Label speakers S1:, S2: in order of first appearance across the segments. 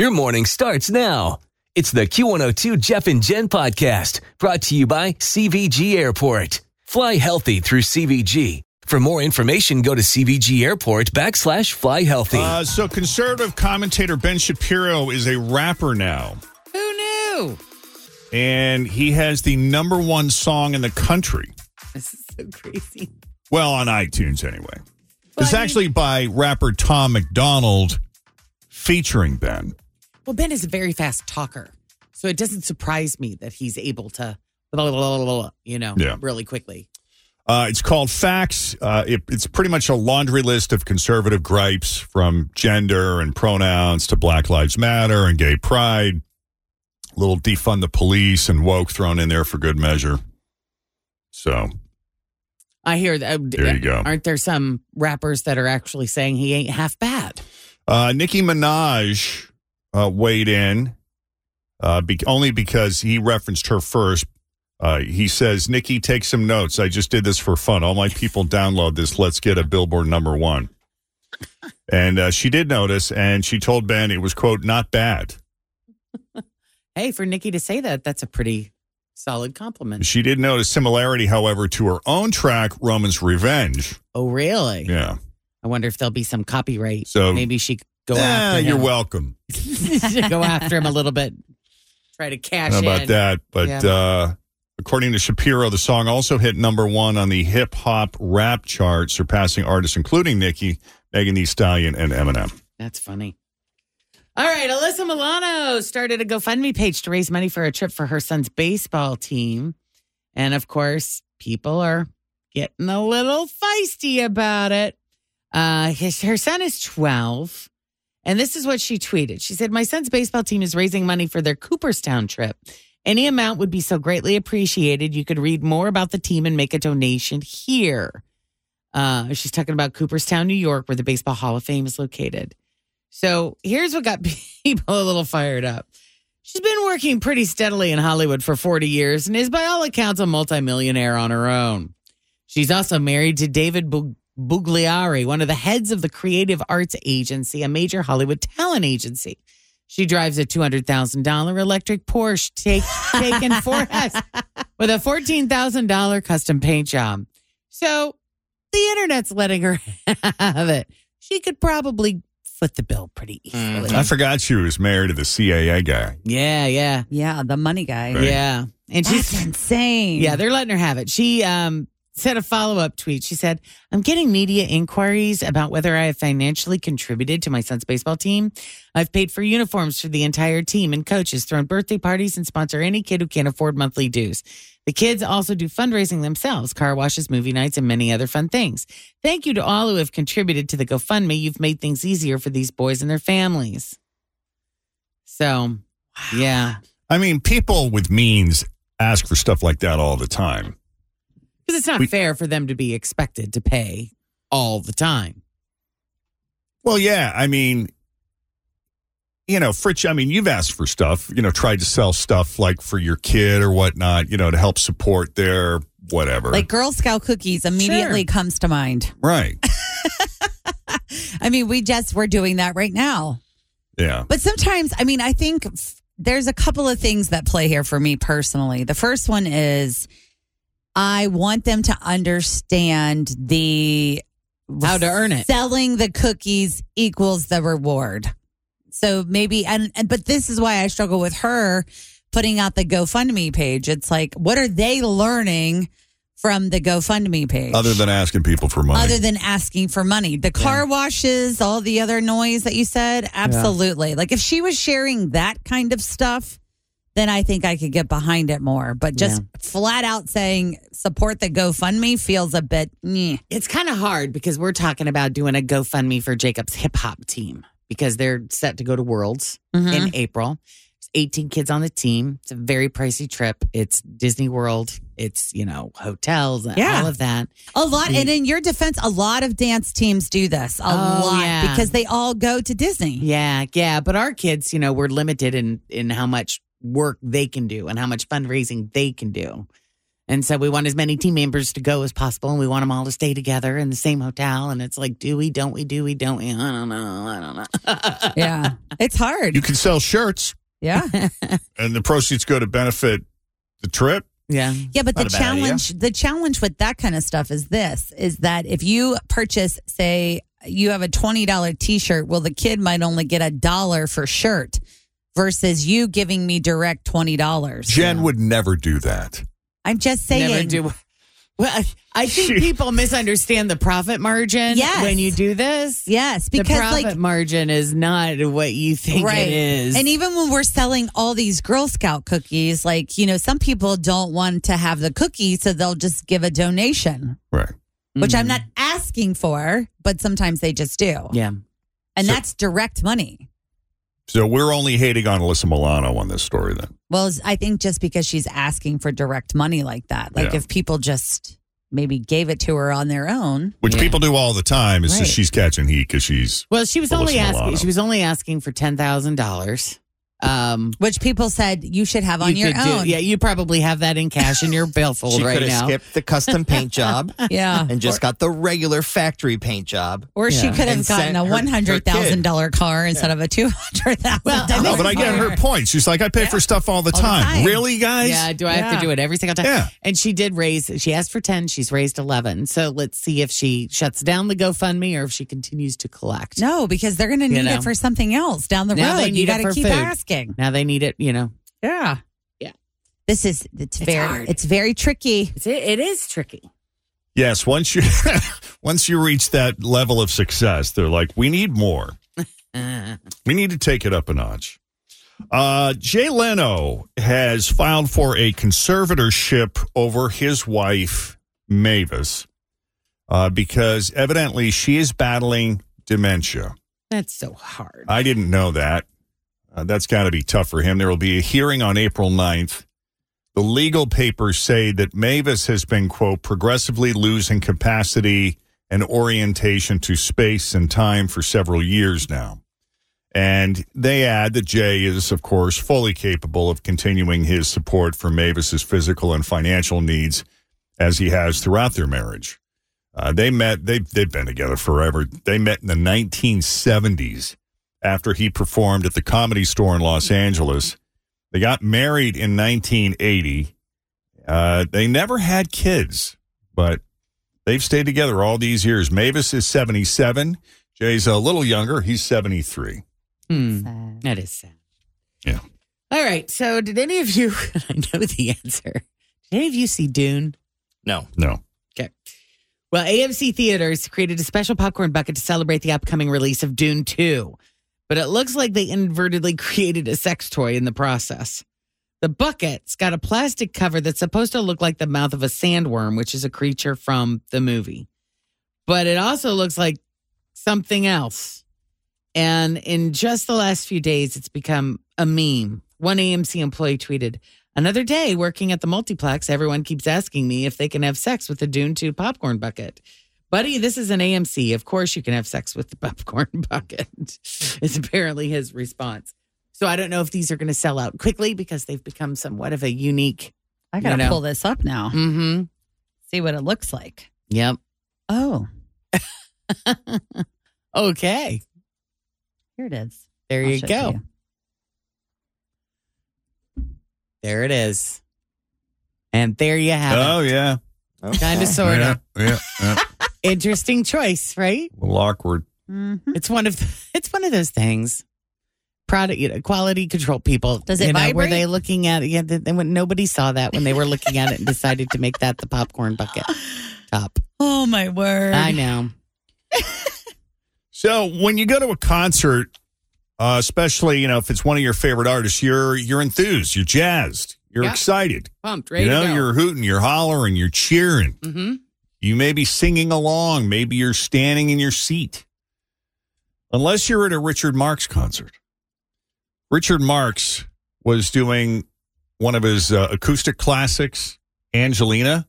S1: Your morning starts now. It's the Q102 Jeff and Jen podcast brought to you by CVG Airport. Fly healthy through CVG. For more information, go to CVG Airport backslash fly healthy.
S2: Uh, so, conservative commentator Ben Shapiro is a rapper now,
S3: Who knew?
S2: and he has the number one song in the country.
S3: This is so crazy.
S2: Well, on iTunes anyway. It's
S3: I mean-
S2: actually by rapper Tom MacDonald featuring Ben.
S4: Well, Ben is a very fast talker. So it doesn't surprise me that he's able to, blah, blah, blah, you know,
S2: Yeah.
S4: really quickly.
S2: Uh, it's called Facts. Uh, it, it's pretty much a laundry list of conservative gripes from gender and pronouns to Black Lives Matter and gay pride. A little defund the police and woke thrown in there for good measure. So,
S4: I hear that.
S2: There you go.
S4: Aren't there some rappers that are actually saying he ain't half bad?
S2: uh, Nicki Minaj uh, weighed in uh, be- only because he referenced her first. Uh, he says, Nicki, take some notes. I just did this for fun. All my people download this. Let's get a Billboard number one. And uh, she did notice, and she told Ben it was, quote, not bad.
S4: Hey, for Nicki to say that, that's a pretty solid compliment.
S2: She did notice similarity, however, to her own track, Roman's Revenge.
S4: Oh, really?
S2: Yeah.
S4: I wonder if there'll be some copyright.
S2: So-
S4: maybe she go
S2: Ah,
S4: after him.
S2: you're welcome.
S4: go after him a little bit. Try to cash
S2: How about
S4: in.
S2: that? But
S4: Yeah.
S2: uh, according to Shapiro, the song also hit number one on the hip hop rap chart, surpassing artists including Nicki, Megan Thee Stallion, and Eminem.
S4: That's funny. All right, Alyssa Milano started a GoFundMe page to raise money for a trip for her son's baseball team. And of course, people are getting a little feisty about it. Uh, his, her son is 12. And this is what she tweeted. She said, My son's baseball team is raising money for their Cooperstown trip. Any amount would be so greatly appreciated. You could read more about the team and make a donation here. Uh, she's talking about Cooperstown, New York, where the Baseball Hall of Fame is located. So here's what got people a little fired up. She's been working pretty steadily in Hollywood for 40 years and is, by all accounts, a multimillionaire on her own. She's also married to David Bugliari, one of the heads of the Creative Arts Agency, a major Hollywood talent agency. She drives a $200,000 electric Porsche take, taken for us with a $14,000 custom paint job. So the internet's letting her have it. She could probably foot the bill pretty easily.
S2: I forgot she was married to the CAA guy.
S4: Yeah, yeah,
S5: Yeah, the money guy.
S2: Right.
S4: yeah. And
S5: That's
S4: she's
S5: insane.
S4: yeah, they're letting her have it. She um said a follow-up tweet. She said, "I'm getting media inquiries about whether I have financially contributed to my son's baseball team. I've paid for uniforms for the entire team and coaches, thrown birthday parties and sponsor any kid who can't afford monthly dues. The kids also do fundraising themselves, car washes, movie nights, and many other fun things. Thank you to all who have contributed to the GoFundMe. You've made things easier for these boys and their families." So, yeah.
S2: I mean, people with means ask for stuff like that all the time.
S4: Because it's not
S2: We-
S4: fair for them to be expected to pay all the time.
S2: Well, yeah. I mean, you know, Fritz, I mean, you've asked for stuff, you know, tried to sell stuff like for your kid or whatnot, you know, to help support their whatever.
S5: Like Girl Scout cookies immediately
S4: Sure.
S5: comes to mind.
S2: right.
S5: I mean, we just we're doing that right now.
S2: Yeah.
S5: But sometimes, I mean, I think f- there's a couple of things that play here for me personally. The first one is I want them to understand the
S4: How to earn it.
S5: Selling the cookies equals the reward. So maybe, and, and but this is why I struggle with her putting out the GoFundMe page. It's like, what are they learning from the GoFundMe page?
S2: Other than asking people for money.
S5: other than asking for money. The car washes, all the other noise that you said, absolutely. Like if she was sharing that kind of stuff, then I think I could get behind it more. But just flat out saying support the GoFundMe feels a bit. meh.
S4: It's kind of hard because we're talking about doing a GoFundMe for Jacob's hip hop team because they're set to go to Worlds mm-hmm. in April. There's 18 kids on the team. It's a very pricey trip. It's Disney World. It's, you know, hotels and
S5: Yeah.
S4: all of that.
S5: A lot, and in your defense, a lot of dance teams do this a
S4: Oh,
S5: lot
S4: yeah.
S5: because they all go to Disney.
S4: Yeah, yeah. But our kids, you know, we're limited in in how much work they can do and how much fundraising they can do. And so we want as many team members to go as possible, and we want them all to stay together in the same hotel. And it's like, do we? Don't we? Do we? Don't we? I don't know. I don't know.
S5: Yeah, it's hard.
S2: you can sell shirts,
S5: yeah,
S2: and the proceeds go to benefit the trip.
S4: yeah.
S5: yeah. But the
S6: Not a bad idea.
S5: challenge, the challenge with that kind of stuff is this: is that if you purchase, say, you have a twenty dollar T shirt, well, the kid might only get a dollar for shirt, versus you giving me direct twenty dollars.
S2: Jen would never do that.
S5: I'm just saying.
S4: Never do. Well, I- I think people misunderstand the profit margin
S5: Yes.
S4: when you do this.
S5: Yes,
S4: the
S5: because
S4: profit
S5: like
S4: margin is not what you think right. it is.
S5: And even when we're selling all these Girl Scout cookies, like, you know, some people don't want to have the cookie, so they'll just give a donation,
S2: Right.
S5: which I'm not asking for, but sometimes they just do.
S4: Mm-hmm. yeah.
S5: And
S2: So-
S5: that's direct money.
S2: So we're only hating on Alyssa Milano on this story then.
S5: Well, I think just because she's asking for direct money like that, like
S2: Yeah.
S5: if people just maybe gave it to her on their own.
S2: Which
S4: Yeah.
S2: people do all the time. is
S4: Right.
S2: just she's catching heat because she's
S4: Well, she was
S2: Alyssa
S4: only asking.
S2: Milano.
S4: She was only asking for ten thousand dollars. Um,
S5: Which people said you should have on
S4: you
S5: your
S4: could do-
S5: own.
S4: yeah, you probably have that in cash in your billfold
S6: She
S4: right
S6: could have
S4: now.
S6: skipped the custom paint job
S5: Yeah.
S6: and just got the regular factory paint job.
S5: Or she
S4: Yeah.
S5: could have
S6: And
S5: gotten
S6: sent
S5: a
S6: her- her
S5: one hundred thousand dollar car instead of a two hundred thousand.
S4: Well, and
S2: No, but I get her point. She's like, I pay for stuff all the
S5: All the
S2: time.
S5: time.
S2: Really, guys?
S4: Yeah, do I have to do it every single time?
S2: Yeah.
S4: And she did raise. She asked for ten. She's raised eleven. So let's see if she shuts down the GoFundMe or if she continues to collect.
S5: No, because they're going to need
S4: know.
S5: it for something else down the
S4: Now they
S5: road.
S4: need
S5: You
S4: it
S5: got to
S4: for
S5: keep
S4: food.
S5: Asking.
S4: Now they need it. You know,
S5: Yeah.
S4: Yeah.
S5: This is it's,
S4: It's
S5: very
S4: hard.
S5: it's very tricky.
S4: it's, it, it is tricky.
S2: Yes, once you once you reach that level of success, they're like, we need more. we need to take it up a notch. Uh, Jay Leno has filed for a conservatorship over his wife Mavis uh, because evidently she is battling dementia.
S4: That's so hard.
S2: I didn't know that. Uh, that's got to be tough for him. There will be a hearing on April 9th. The legal papers say that Mavis has been, quote, progressively losing capacity and orientation to space and time for several years now. And they add that Jay is, of course, fully capable of continuing his support for Mavis's physical and financial needs as he has throughout their marriage. Uh, they met, they, they've been together forever. They met in the 1970s after he performed at the comedy store in Los Angeles. They got married in 1980. Uh, they never had kids, but they've stayed together all these years. Mavis is 77. Jay's a little younger. He's 73.
S4: Hmm. That is sad.
S2: Yeah.
S4: All right. So, did any of you? I know the answer. Did any of you see Dune?
S6: No.
S2: No.
S4: Okay. Well, AMC Theaters created a special popcorn bucket to celebrate the upcoming release of Dune 2. But it looks like they inadvertently created a sex toy in the process. The bucket's got a plastic cover that's supposed to look like the mouth of a sandworm, which is a creature from the movie. But it also looks like something else. And in just the last few days, it's become a meme. One AMC employee tweeted, Another day working at the multiplex, everyone keeps asking me if they can have sex with the Dune 2 popcorn bucket. Buddy, this is an AMC. Of course you can have sex with the popcorn bucket, is apparently his response. So I don't know if these are going to sell out quickly because they've become somewhat of a unique.
S5: I got to
S4: You know.
S5: pull this up now.
S4: Mm-hmm.
S5: See what it looks like.
S4: Yep.
S5: Oh,
S4: okay.
S5: here it is.
S4: There
S5: I'll
S4: you go.
S5: to
S4: There it is. And there you have it.
S2: Oh, yeah.
S4: it. Kind of, sort
S2: yeah,
S4: of.
S2: yeah, yeah.
S4: Interesting choice, right?
S2: A little awkward.
S5: Mhm.
S4: It's one of it's one of those things. product you know, quality control people.
S5: Does it
S4: you know, Were they looking at it? Yeah, they, they, when nobody saw that when they were looking at it and decided to make that the popcorn bucket top.
S5: Oh my word!
S4: I know.
S2: So when you go to a concert, uh, especially you know if it's one of your favorite artists, you're you're enthused, you're jazzed, you're
S4: Yeah.
S2: excited.
S4: Pumped, ready
S2: you know,
S4: to go.
S2: you're hooting, you're hollering, you're cheering.
S4: hmm
S2: You may be singing along, maybe you're standing in your seat. Unless you're at a Richard Marx concert. Richard Marx was doing one of his uh, acoustic classics, Angelina,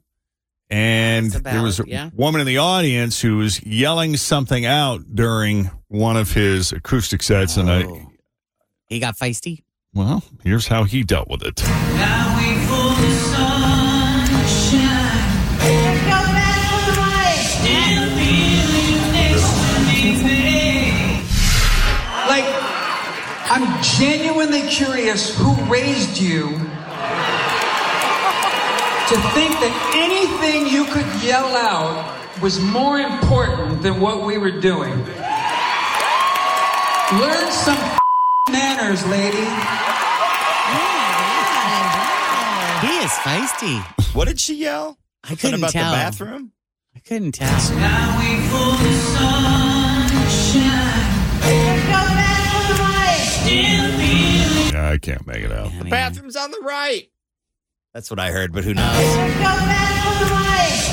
S2: and
S4: It's a
S2: there was a
S4: yeah.
S2: woman in the audience who was yelling something out during one of his acoustic sets, and I,
S4: Oh. He got feisty.
S2: well, here's how he dealt with it.
S7: I'm genuinely curious who raised you to think that anything you could yell out was more important than what we were doing. Learn some manners, lady.
S4: He is feisty.
S6: What did she yell?
S4: I couldn't
S6: about
S4: tell.
S6: the bathroom?
S4: I couldn't tell.
S2: I can't make it out.
S4: The mean,
S6: Bathroom's on the right. That's what I heard, but who knows?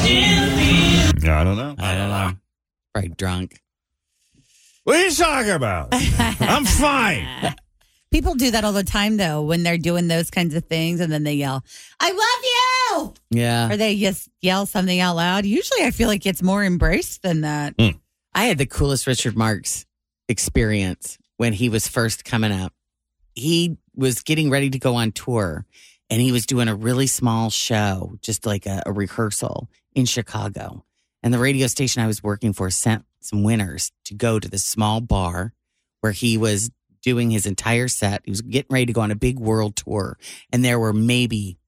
S2: Yeah, I don't know.
S4: I don't know. Probably drunk.
S2: What are you talking about? I'm fine.
S5: People do that all the time, though, when they're doing those kinds of things, and then they yell, "I love you,"
S4: Yeah.
S5: or they just yell something out loud. Usually, I feel like it's more embraced than that. Hmm.
S4: I had the coolest Richard Marx experience when he was first coming up. He was getting ready to go on tour and he was doing a really small show, just like a, a rehearsal in Chicago. And the radio station I was working for sent some winners to go to the small bar where he was doing his entire set. He was getting ready to go on a big world tour. And there were maybe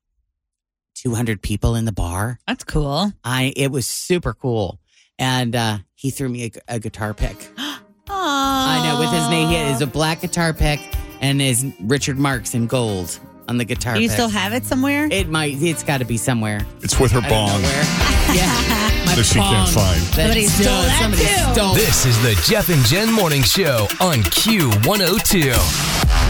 S4: 200 people in the bar.
S5: That's cool.
S4: I it was super cool, and uh, he threw me a, a guitar pick. I know with his name, he is a black guitar pick, and is Richard Marx in gold on the guitar.
S5: Do you
S4: pick.
S5: still have it somewhere?
S4: It might. It's got to be somewhere.
S2: It's with her
S4: I don't
S2: bong.
S4: know where. yeah, my
S2: That she can't
S4: bong.
S2: find.
S4: That
S5: Somebody stole that
S4: somebody
S5: too.
S4: stole.
S1: This is the Jeff and Jen Morning Show on Q102.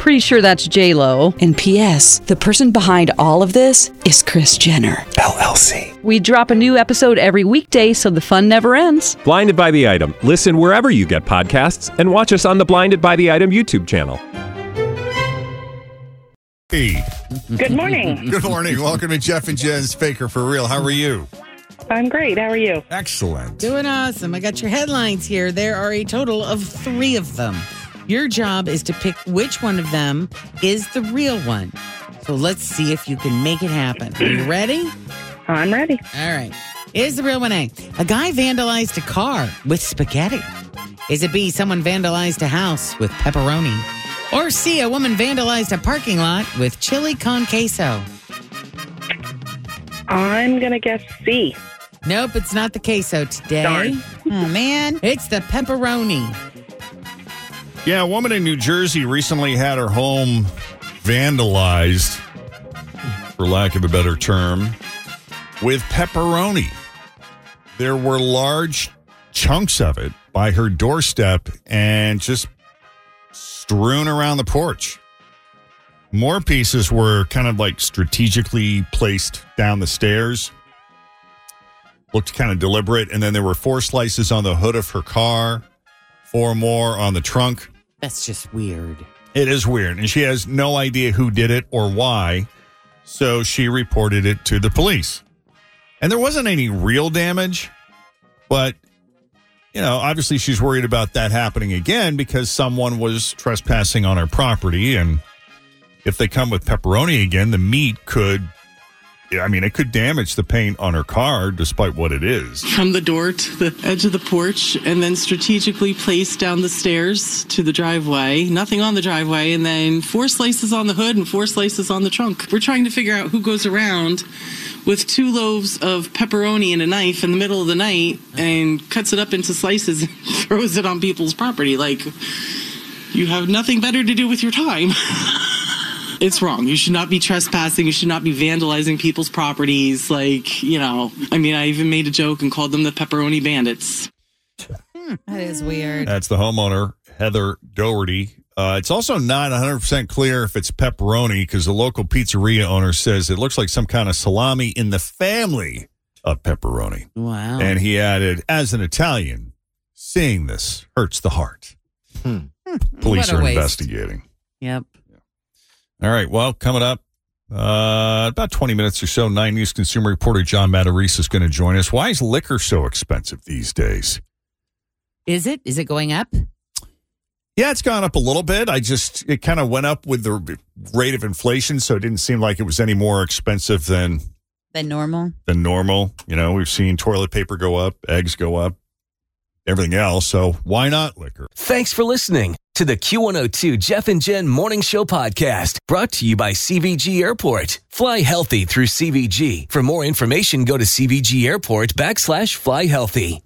S8: Pretty sure that's J Lo.
S9: And P.S. The person behind all of this is Kris Jenner.
S10: LLC.
S8: We drop a new episode every weekday, so the fun never ends.
S10: Blinded by the item. Listen wherever you get podcasts, and watch us on the Blinded by the Item YouTube channel.
S2: Hey,
S11: Good morning.
S2: good morning. Welcome to Jeff and Jen's Fake or For Real. How are you?
S11: I'm great. How are you?
S2: Excellent.
S4: Doing awesome. I got your headlines here. There are a total of three of them. Your job is to pick which one of them is the real one. So let's see if you can make it happen. Are you ready?
S11: I'm ready.
S4: All right. Is the real one A? A guy vandalized a car with spaghetti. Is it B? Someone vandalized a house with pepperoni. Or C? A woman vandalized a parking lot with chili con queso.
S11: I'm going to guess C.
S4: Nope, it's not the queso today.
S11: Darn.
S5: Oh man.
S4: It's the pepperoni.
S2: Yeah, a woman in New Jersey recently had her home vandalized, for lack of a better term, with pepperoni. There were large chunks of it by her doorstep and just strewn around the porch. More pieces were kind of like strategically placed down the stairs. Looked kind of deliberate. And then there were four slices on the hood of her car, four more on the trunk.
S4: That's just weird.
S2: It is weird. And she has no idea who did it or why. So she reported it to the police. And there wasn't any real damage, but, you know, obviously she's worried about that happening again because someone was trespassing on her property. And if they come with pepperoni again, the meat could, I mean, it could damage the paint on her car despite what it is.
S12: from the door to the edge of the porch and then strategically placed down the stairs to the driveway. Nothing on the driveway, and then four slices on the hood and four slices on the trunk. We're trying to figure out who goes around with two loaves of pepperoni and a knife in the middle of the night and cuts it up into slices and throws it on people's property. Like, you have nothing better to do with your time. It's wrong. You should not be trespassing. You should not be vandalizing people's properties. Like, you know, I mean, I even made a joke and called them the pepperoni bandits.
S5: That is weird.
S2: That's the homeowner, Heather Doherty. Uh, it's also not 100% clear if it's pepperoni because the local pizzeria owner says it looks like some kind of salami in the family of pepperoni.
S4: Wow.
S2: And he added, as an Italian, seeing this hurts the heart. Police are
S4: waste.
S2: investigating.
S4: Yep.
S2: All right. Well, coming up, uh, about 20 minutes or so, 9 News consumer reporter John Matarese is going to join us. Why is liquor so expensive these days?
S4: Is it? Is it going up?
S2: Yeah, it's gone up a little bit. I just, it kind of went up with the rate of inflation. So it didn't seem like it was any more expensive than,
S5: Than normal.
S2: than normal. You know, we've seen toilet paper go up, eggs go up, everything else. So why not liquor?
S1: Thanks for listening to the Q102 Jeff and Jen Morning Show podcast brought to you by CVG Airport. Fly healthy through CVG. For more information, go to CVG Airport backslash fly healthy.